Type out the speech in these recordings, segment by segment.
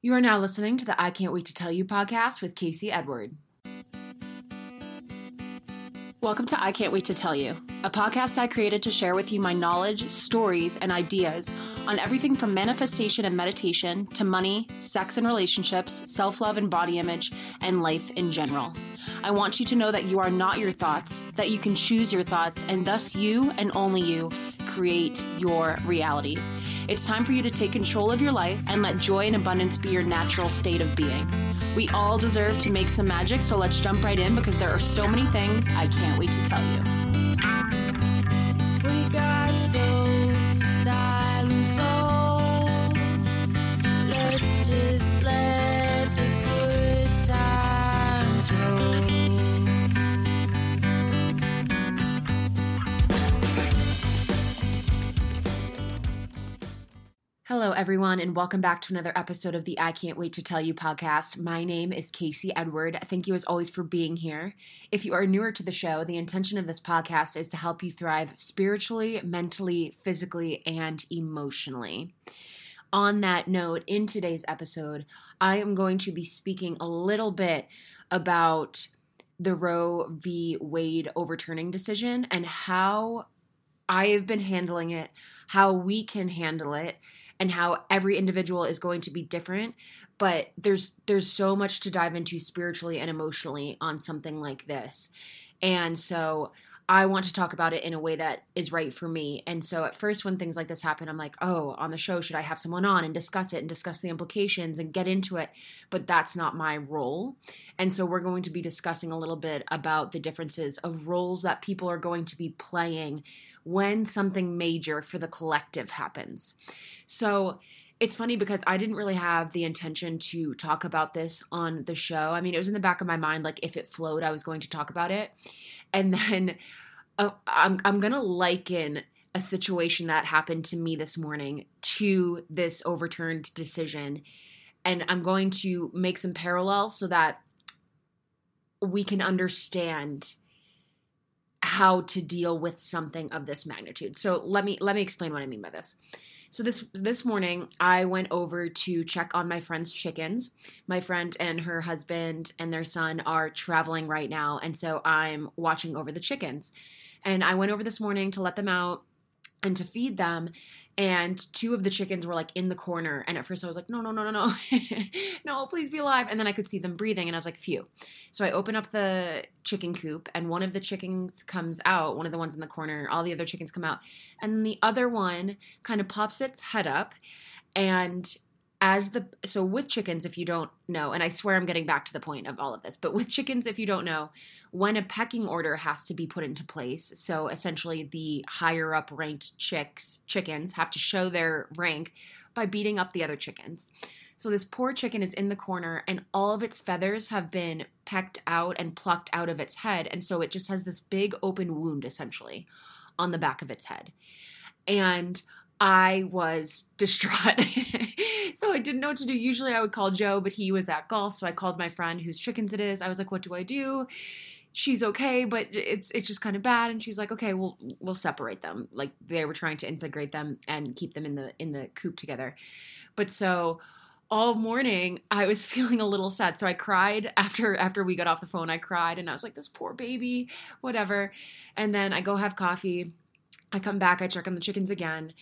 You are now listening to the I Can't Wait to Tell You podcast with Casey Edward. Welcome to I Can't Wait to Tell You, a podcast I created to share with you my knowledge, stories, and ideas on everything from manifestation and meditation to money, sex and relationships, self love and body image, and life in general. I want you to know that you are not your thoughts, that you can choose your thoughts, and thus you and only you create your reality. It's time for you to take control of your life and let joy and abundance be your natural state of being. We all deserve to make some magic, so let's jump right in because there are so many things I can't wait to tell you. Everyone, and welcome back to another episode of the I Can't Wait to Tell You podcast. My name is Casey Edward. Thank you, as always, for being here. If you are newer to the show, the intention of this podcast is to help you thrive spiritually, mentally, physically, and emotionally. On that note, in today's episode, I am going to be speaking a little bit about the Roe v. Wade overturning decision and how I have been handling it, how we can handle it, and how every individual is going to be different. But there's there's so much to dive into spiritually and emotionally on something like this. And so I want to talk about it in a way that is right for me. And so at first when things like this happen, I'm like, "Oh, on the show should I have someone on and discuss it and discuss the implications and get into it?" But that's not my role. And so we're going to be discussing a little bit about the differences of roles that people are going to be playing when something major for the collective happens. So it's funny because I didn't really have the intention to talk about this on the show. I mean, it was in the back of my mind, like if it flowed, I was going to talk about it. And then uh, I'm, I'm going to liken a situation that happened to me this morning to this overturned decision. And I'm going to make some parallels so that we can understand how to deal with something of this magnitude. So let me let me explain what I mean by this. So this this morning I went over to check on my friend's chickens. My friend and her husband and their son are traveling right now and so I'm watching over the chickens. And I went over this morning to let them out and to feed them and two of the chickens were like in the corner and at first i was like no no no no no. No please be alive. And then i could see them breathing and i was like phew. So i open up the chicken coop and one of the chickens comes out one of the ones in the corner all the other chickens come out and the other one kind of pops its head up and as the so with chickens if you don't know and i swear i'm getting back to the point of all of this but with chickens if you don't know when a pecking order has to be put into place so essentially the higher up ranked chicks chickens have to show their rank by beating up the other chickens. So this poor chicken is in the corner and all of its feathers have been pecked out and plucked out of its head. And so it just has this big open wound essentially on the back of its head. And I was distraught. so I didn't know what to do. Usually I would call Joe, but he was at golf, so I called my friend whose chickens it is. I was like, "What do I do?" She's okay, but it's it's just kind of bad and she's like, "Okay, we'll we'll separate them." Like they were trying to integrate them and keep them in the in the coop together. But so all morning I was feeling a little sad. So I cried after after we got off the phone. I cried and I was like, "This poor baby, whatever." And then I go have coffee. I come back, I check on the chickens again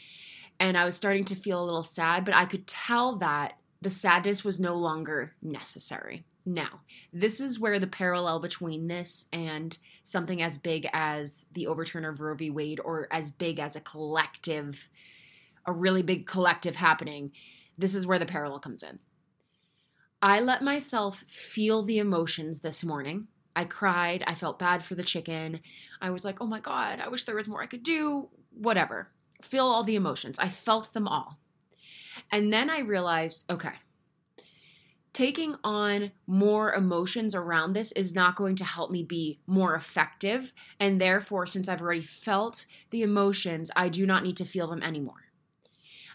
and I was starting to feel a little sad, but I could tell that the sadness was no longer necessary. Now, this is where the parallel between this and something as big as the overturn of Roe v. Wade or as big as a collective, a really big collective happening, this is where the parallel comes in. I let myself feel the emotions this morning. I cried. I felt bad for the chicken. I was like, oh my God, I wish there was more I could do. Whatever feel all the emotions. I felt them all. And then I realized okay, taking on more emotions around this is not going to help me be more effective. And therefore, since I've already felt the emotions, I do not need to feel them anymore.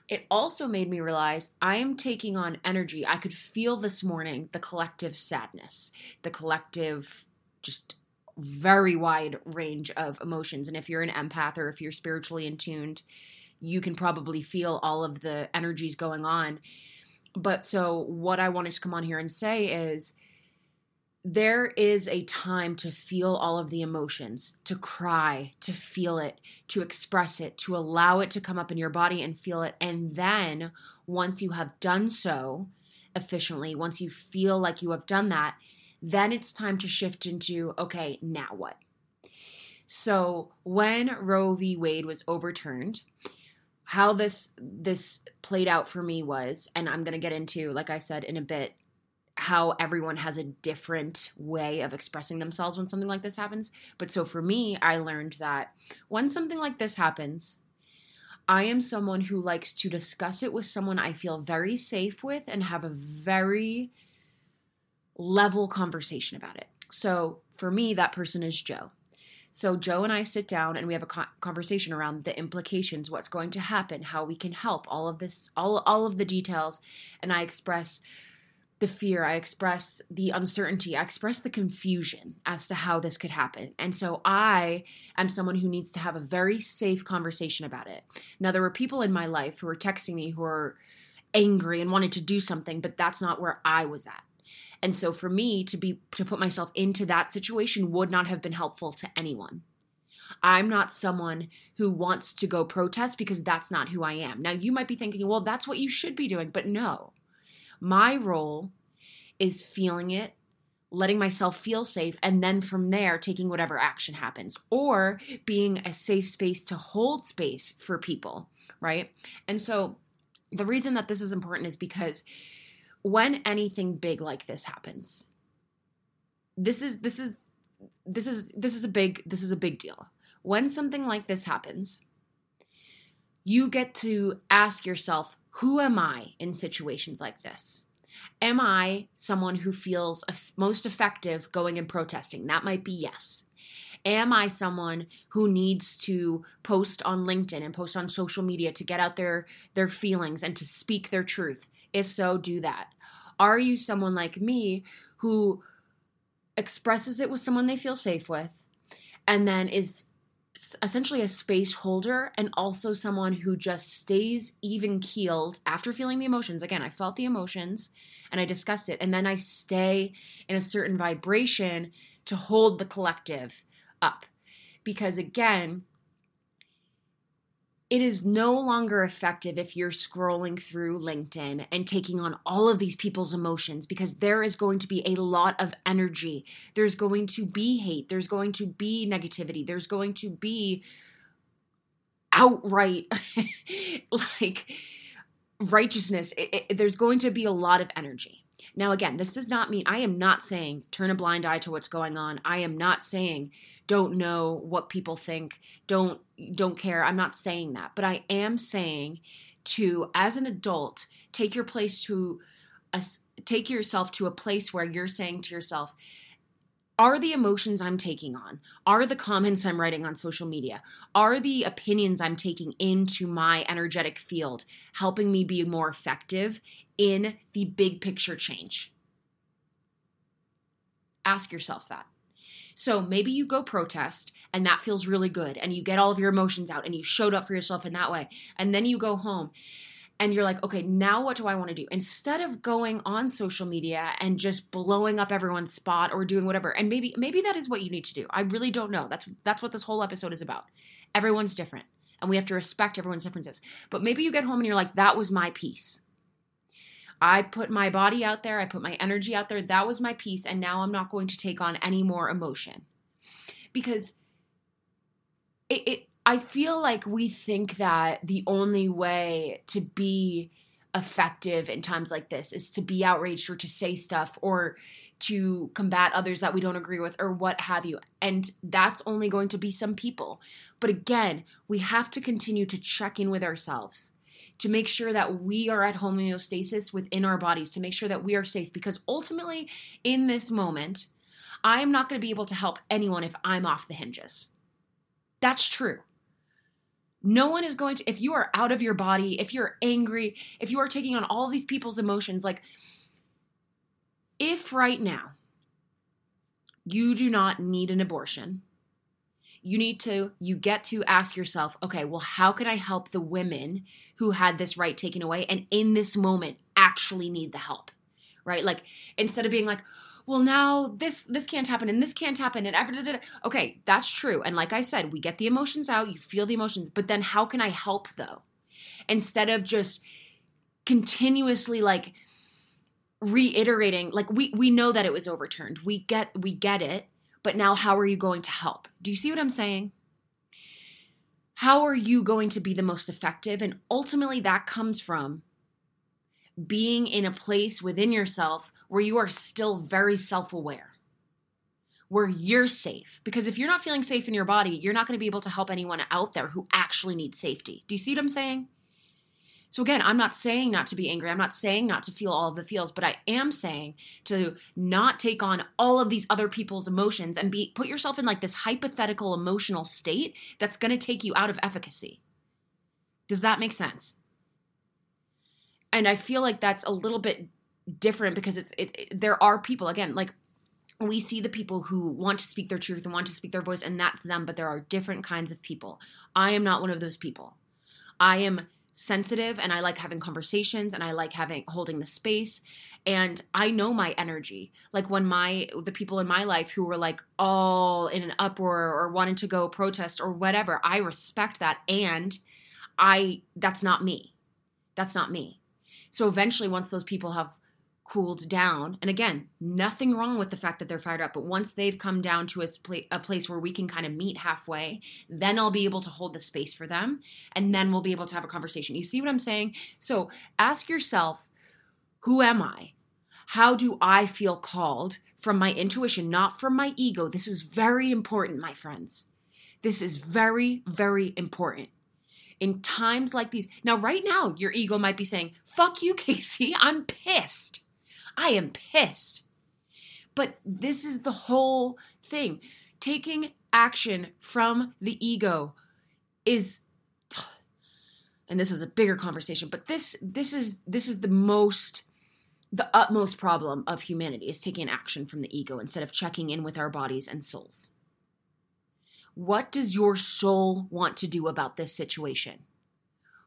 It also made me realize I am taking on energy. I could feel this morning the collective sadness, the collective just very wide range of emotions. And if you're an empath or if you're spiritually in tuned, you can probably feel all of the energies going on. but so what I wanted to come on here and say is there is a time to feel all of the emotions, to cry, to feel it, to express it, to allow it to come up in your body and feel it. And then once you have done so efficiently, once you feel like you have done that, then it's time to shift into okay, now what? So when Roe v. Wade was overturned, how this this played out for me was, and I'm gonna get into, like I said in a bit, how everyone has a different way of expressing themselves when something like this happens. But so for me, I learned that when something like this happens, I am someone who likes to discuss it with someone I feel very safe with and have a very level conversation about it. So for me, that person is Joe. So Joe and I sit down and we have a conversation around the implications, what's going to happen, how we can help, all of this, all all of the details, and I express the fear, I express the uncertainty, I express the confusion as to how this could happen. And so I am someone who needs to have a very safe conversation about it. Now there were people in my life who were texting me who were angry and wanted to do something, but that's not where I was at. And so for me to be to put myself into that situation would not have been helpful to anyone. I'm not someone who wants to go protest because that's not who I am. Now you might be thinking, well, that's what you should be doing, but no. My role is feeling it, letting myself feel safe, and then from there taking whatever action happens, or being a safe space to hold space for people, right? And so the reason that this is important is because when anything big like this happens this is this is this is this is a big this is a big deal. When something like this happens you get to ask yourself who am i in situations like this? Am i someone who feels most effective going and protesting? That might be yes. Am i someone who needs to post on linkedin and post on social media to get out their their feelings and to speak their truth if so, do that. Are you someone like me who expresses it with someone they feel safe with and then is essentially a space holder and also someone who just stays even keeled after feeling the emotions? Again, I felt the emotions and I discussed it, and then I stay in a certain vibration to hold the collective up. Because again, it is no longer effective if you're scrolling through LinkedIn and taking on all of these people's emotions because there is going to be a lot of energy. There's going to be hate. There's going to be negativity. There's going to be outright like righteousness. It, it, there's going to be a lot of energy. Now, again, this does not mean I am not saying turn a blind eye to what's going on. I am not saying don't know what people think, don't don't care. I'm not saying that, but I am saying to as an adult take your place to a, take yourself to a place where you're saying to yourself are the emotions I'm taking on, are the comments I'm writing on social media, are the opinions I'm taking into my energetic field helping me be more effective in the big picture change? Ask yourself that. So maybe you go protest and that feels really good and you get all of your emotions out and you showed up for yourself in that way. And then you go home and you're like, okay, now what do I want to do? Instead of going on social media and just blowing up everyone's spot or doing whatever, and maybe maybe that is what you need to do. I really don't know. That's that's what this whole episode is about. Everyone's different, and we have to respect everyone's differences. But maybe you get home and you're like, that was my piece. I put my body out there, I put my energy out there. That was my piece, and now I'm not going to take on any more emotion. Because it, it I feel like we think that the only way to be effective in times like this is to be outraged or to say stuff or to combat others that we don't agree with or what have you. And that's only going to be some people. But again, we have to continue to check in with ourselves to make sure that we are at homeostasis within our bodies, to make sure that we are safe. Because ultimately, in this moment, I am not going to be able to help anyone if I'm off the hinges. That's true. No one is going to, if you are out of your body, if you're angry, if you are taking on all these people's emotions, like, if right now you do not need an abortion, you need to you get to ask yourself okay well how can i help the women who had this right taken away and in this moment actually need the help, right? Like instead of being like, well now this this can't happen and this can't happen and ever okay that's true. And like i said we get the emotions out you feel the emotions but then how can i help though? Instead of just continuously like reiterating like we we know that it was overturned. We get we get it but now how are you going to help? Do you see what i'm saying? How are you going to be the most effective? And ultimately that comes from being in a place within yourself where you are still very self aware, where you're safe. Because if you're not feeling safe in your body, you're not going to be able to help anyone out there who actually needs safety. Do you see what I'm saying? So, again, I'm not saying not to be angry. I'm not saying not to feel all of the feels, but I am saying to not take on all of these other people's emotions and be put yourself in like this hypothetical emotional state that's going to take you out of efficacy. Does that make sense? and I feel like that's a little bit different because it's it, it, there are people again like we see the people who want to speak their truth and want to speak their voice and that's them but there are different kinds of people. I am not one of those people. I am sensitive and i like having conversations and i like having holding the space and i know my energy. Like when my the people in my life who were like all in an uproar or wanted to go protest or whatever i respect that and i that's not me. That's not me. So eventually, once those people have cooled down, and again, nothing wrong with the fact that they're fired up, but once they've come down to a, spl- a place where we can kind of meet halfway, then I'll be able to hold the space for them, and then we'll be able to have a conversation. You see what I'm saying? So ask yourself, who am I? How do I feel called from my intuition, not from my ego? This is very important, my friends. This is very, very important in times like these. Now, right now, your ego might be saying, fuck you, Casey, I'm pissed. I am pissed. But this is the whole thing. Taking action from the ego is and this is a bigger conversation, but this this is this is the most the utmost problem of humanity is taking action from the ego instead of checking in with our bodies and souls. What does your soul want to do about this situation?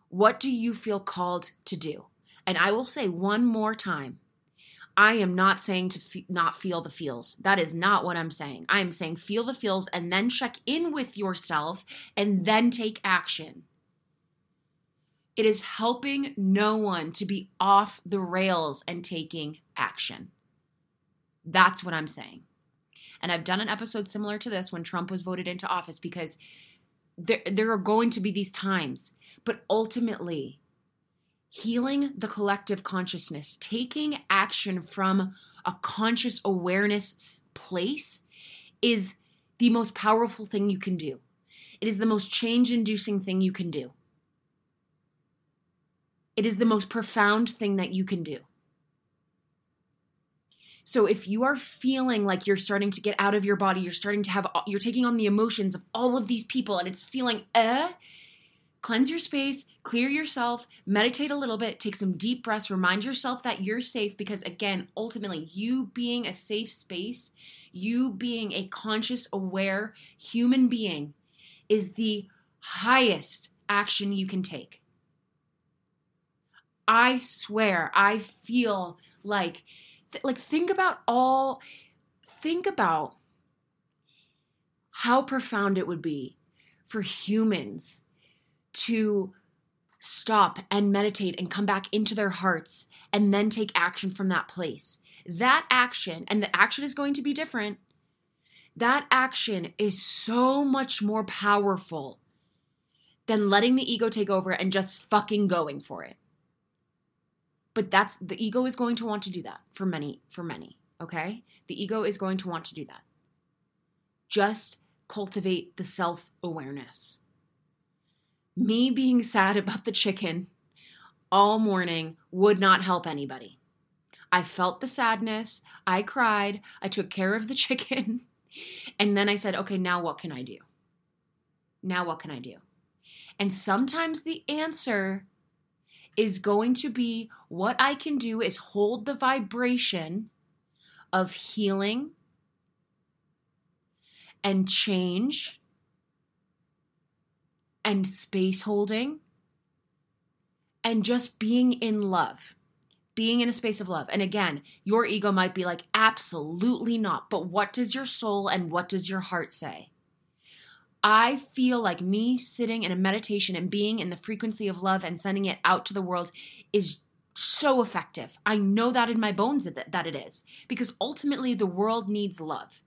What do you feel called to do? And I will say one more time I am not saying to f- not feel the feels. That is not what I'm saying. I am saying feel the feels and then check in with yourself and then take action. It is helping no one to be off the rails and taking action. That's what I'm saying. And I've done an episode similar to this when Trump was voted into office because there, there are going to be these times. But ultimately, healing the collective consciousness, taking action from a conscious awareness place is the most powerful thing you can do. It is the most change inducing thing you can do. It is the most profound thing that you can do. So if you are feeling like you're starting to get out of your body, you're starting to have, you're taking on the emotions of all of these people and it's feeling, eh, cleanse your space, clear yourself, meditate a little bit, take some deep breaths, remind yourself that you're safe because, again, ultimately, you being a safe space, you being a conscious, aware human being is the highest action you can take. I swear, I feel like like think about all think about how profound it would be for humans to stop and meditate and come back into their hearts and then take action from that place. That action, and the action is going to be different, that action is so much more powerful than letting the ego take over and just fucking going for it. But that's the ego is going to want to do that for many for many okay? The ego is going to want to do that. Just cultivate the self awareness me being sad about the chicken all morning would not help anybody. I felt the sadness. I cried. I took care of the chicken. And then i said okay now what can i do? Now what can i do? And sometimes the answer is going to be what I can do is hold the vibration of healing and change and space holding and just being in love. being in a space of love. And again, your ego might be like, absolutely not. But what does your soul and what does your heart say? I feel like me sitting in a meditation and being in the frequency of love and sending it out to the world is so effective. I know that in my bones that, it is because ultimately the world needs love.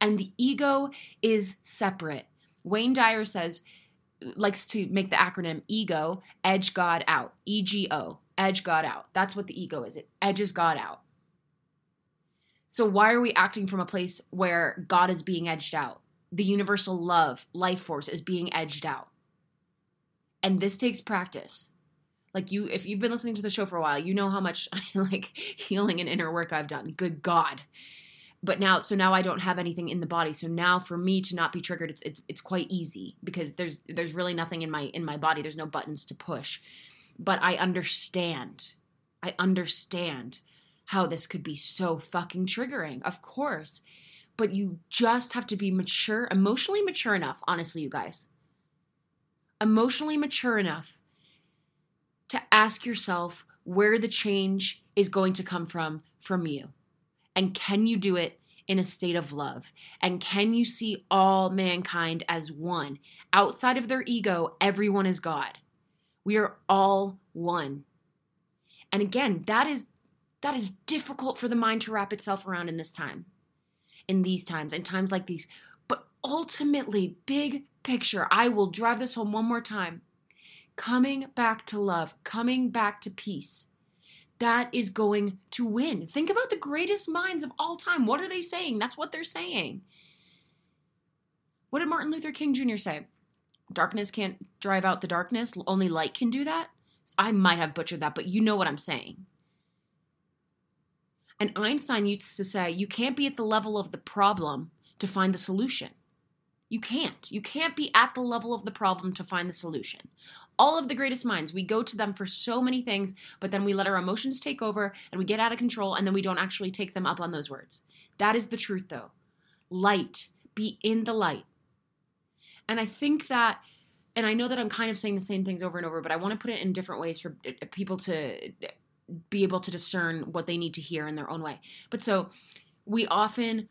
And the ego is separate. Wayne Dyer says, likes to make the acronym ego, edge God out, E G O, edge God out. That's what the ego is. It edges God out. So why are we acting from a place where God is being edged out? The universal love, life force is being edged out. And this takes practice. Like you if you've been listening to the show for a while, you know how much like healing and inner work I've done. Good God. But now so now I don't have anything in the body. So now for me to not be triggered, it's it's it's quite easy because there's there's really nothing in my in my body. There's no buttons to push but I understand. I understand how this could be so fucking triggering, of course. But you just have to be mature, emotionally mature enough, honestly, you guys. Emotionally mature enough to ask yourself where the change is going to come from from you. And can you do it in a state of love? And can you see all mankind as one? Outside of their ego, everyone is God. We are all one. And again, that is that is difficult for the mind to wrap itself around in this time. In these times, in times like these. But ultimately, big picture, I will drive this home one more time. Coming back to love, coming back to peace. That is going to win. Think about the greatest minds of all time. What are they saying? That's what they're saying. What did Martin Luther King Jr. say? darkness can't drive out the darkness, only light can do that. I might have butchered that, but you know what I'm saying. And Einstein used to say, you can't be at the level of the problem to find the solution. You can't. You can't be at the level of the problem to find the solution. All of the greatest minds, we go to them for so many things, but then we let our emotions take over and we get out of control and then we don't actually take them up on those words. That is the truth, though. Light, be in the light. And I think that, and I know that I'm kind of saying the same things over and over, but I want to put it in different ways for uh, people to be able to discern what they need to hear in their own way. But so we often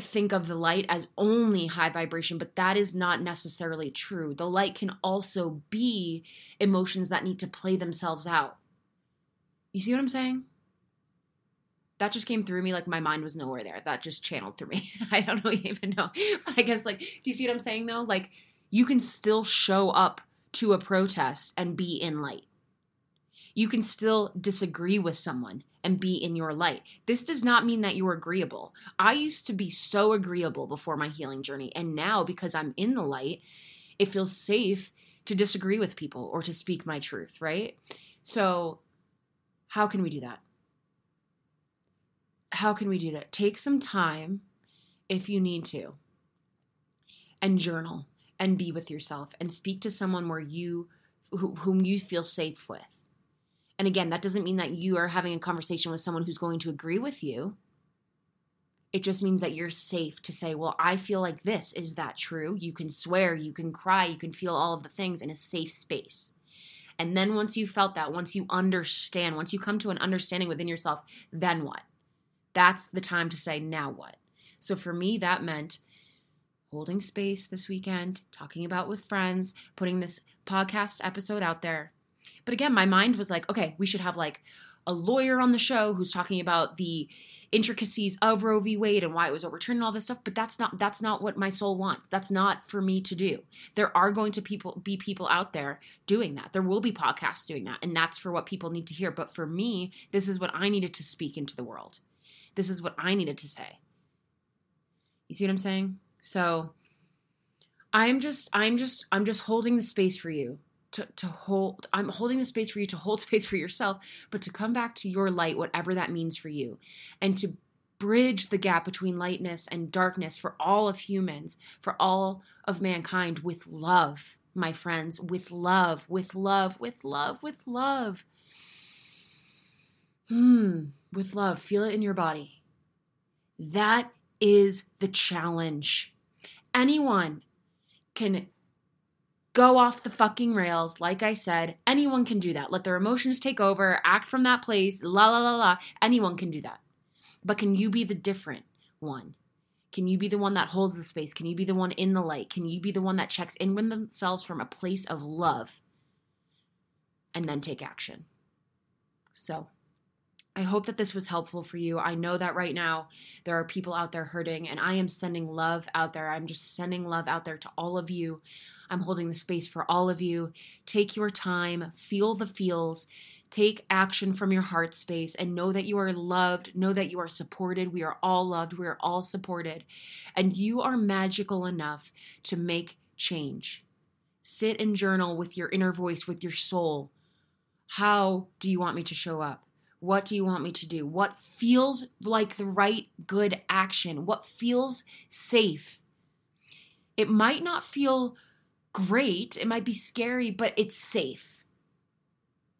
think of the light as only high vibration, but that is not necessarily true. The light can also be emotions that need to play themselves out. You see what I'm saying? that just came through me like my mind was nowhere there. That just channeled through me. I don't really even know. But I guess like do you see what I'm saying though? Like you can still show up to a protest and be in light. You can still disagree with someone and be in your light. This does not mean that you're agreeable. I used to be so agreeable before my healing journey, and now because I'm in the light, it feels safe to disagree with people or to speak my truth, right? So, how can we do that? how can we do that? Take some time if you need to and journal and be with yourself and speak to someone where you whom you feel safe with. And again, that doesn't mean that you are having a conversation with someone who's going to agree with you. It just means that you're safe to say, Well, I feel like this. Is that true? You can swear, you can cry, you can feel all of the things in a safe space. And then once you felt that, once you understand, once you come to an understanding within yourself, then what? that's the time to say, now what? So for me, that meant holding space this weekend, talking about with friends, putting this podcast episode out there. But again, my mind was like, okay, we should have like a lawyer on the show who's talking about the intricacies of Roe v. Wade and why it was overturned and all this stuff. But that's not that's not what my soul wants. That's not for me to do. There are going to people be people out there doing that. There will be podcasts doing that, and that's for what people need to hear. But for me, this is what I needed to speak into the world. This is what I needed to say. You see what I'm saying? So I'm just I'm just I'm just holding the space for you to to hold I'm holding the space for you to hold space for yourself, but to come back to your light whatever that means for you and to bridge the gap between lightness and darkness for all of humans, for all of mankind with love, my friends, with love, with love, with love, with love. Hmm with love. Feel it in your body. That is the challenge. Anyone can go off the fucking rails. Like I said, anyone can do that. Let their emotions take over, act from that place, la la la la. Anyone can do that. But can you be the different one? Can you be the one that holds the space? Can you be the one in the light? Can you be the one that checks in with themselves from a place of love and then take action? So, I hope that this was helpful for you. I know that right now there are people out there hurting, and I am sending love out there. I'm just sending love out there to all of you. I'm holding the space for all of you. Take your time, feel the feels, take action from your heart space, and know that you are loved. Know that you are supported. We are all loved. We are all supported. And you are magical enough to make change. Sit and journal with your inner voice, with your soul. How do you want me to show up? What do you want me to do? What feels like the right good action? What feels safe? It might not feel great, it might be scary, but it's safe.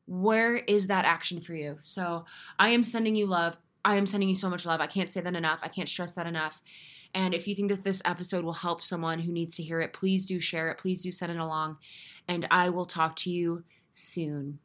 Where is that action for you? So I am sending you love. I am sending you so much love. I can't say that enough. I can't stress that enough. And if you think that this episode will help someone who needs to hear it, please do share it. Please do send it along. And I will talk to you soon.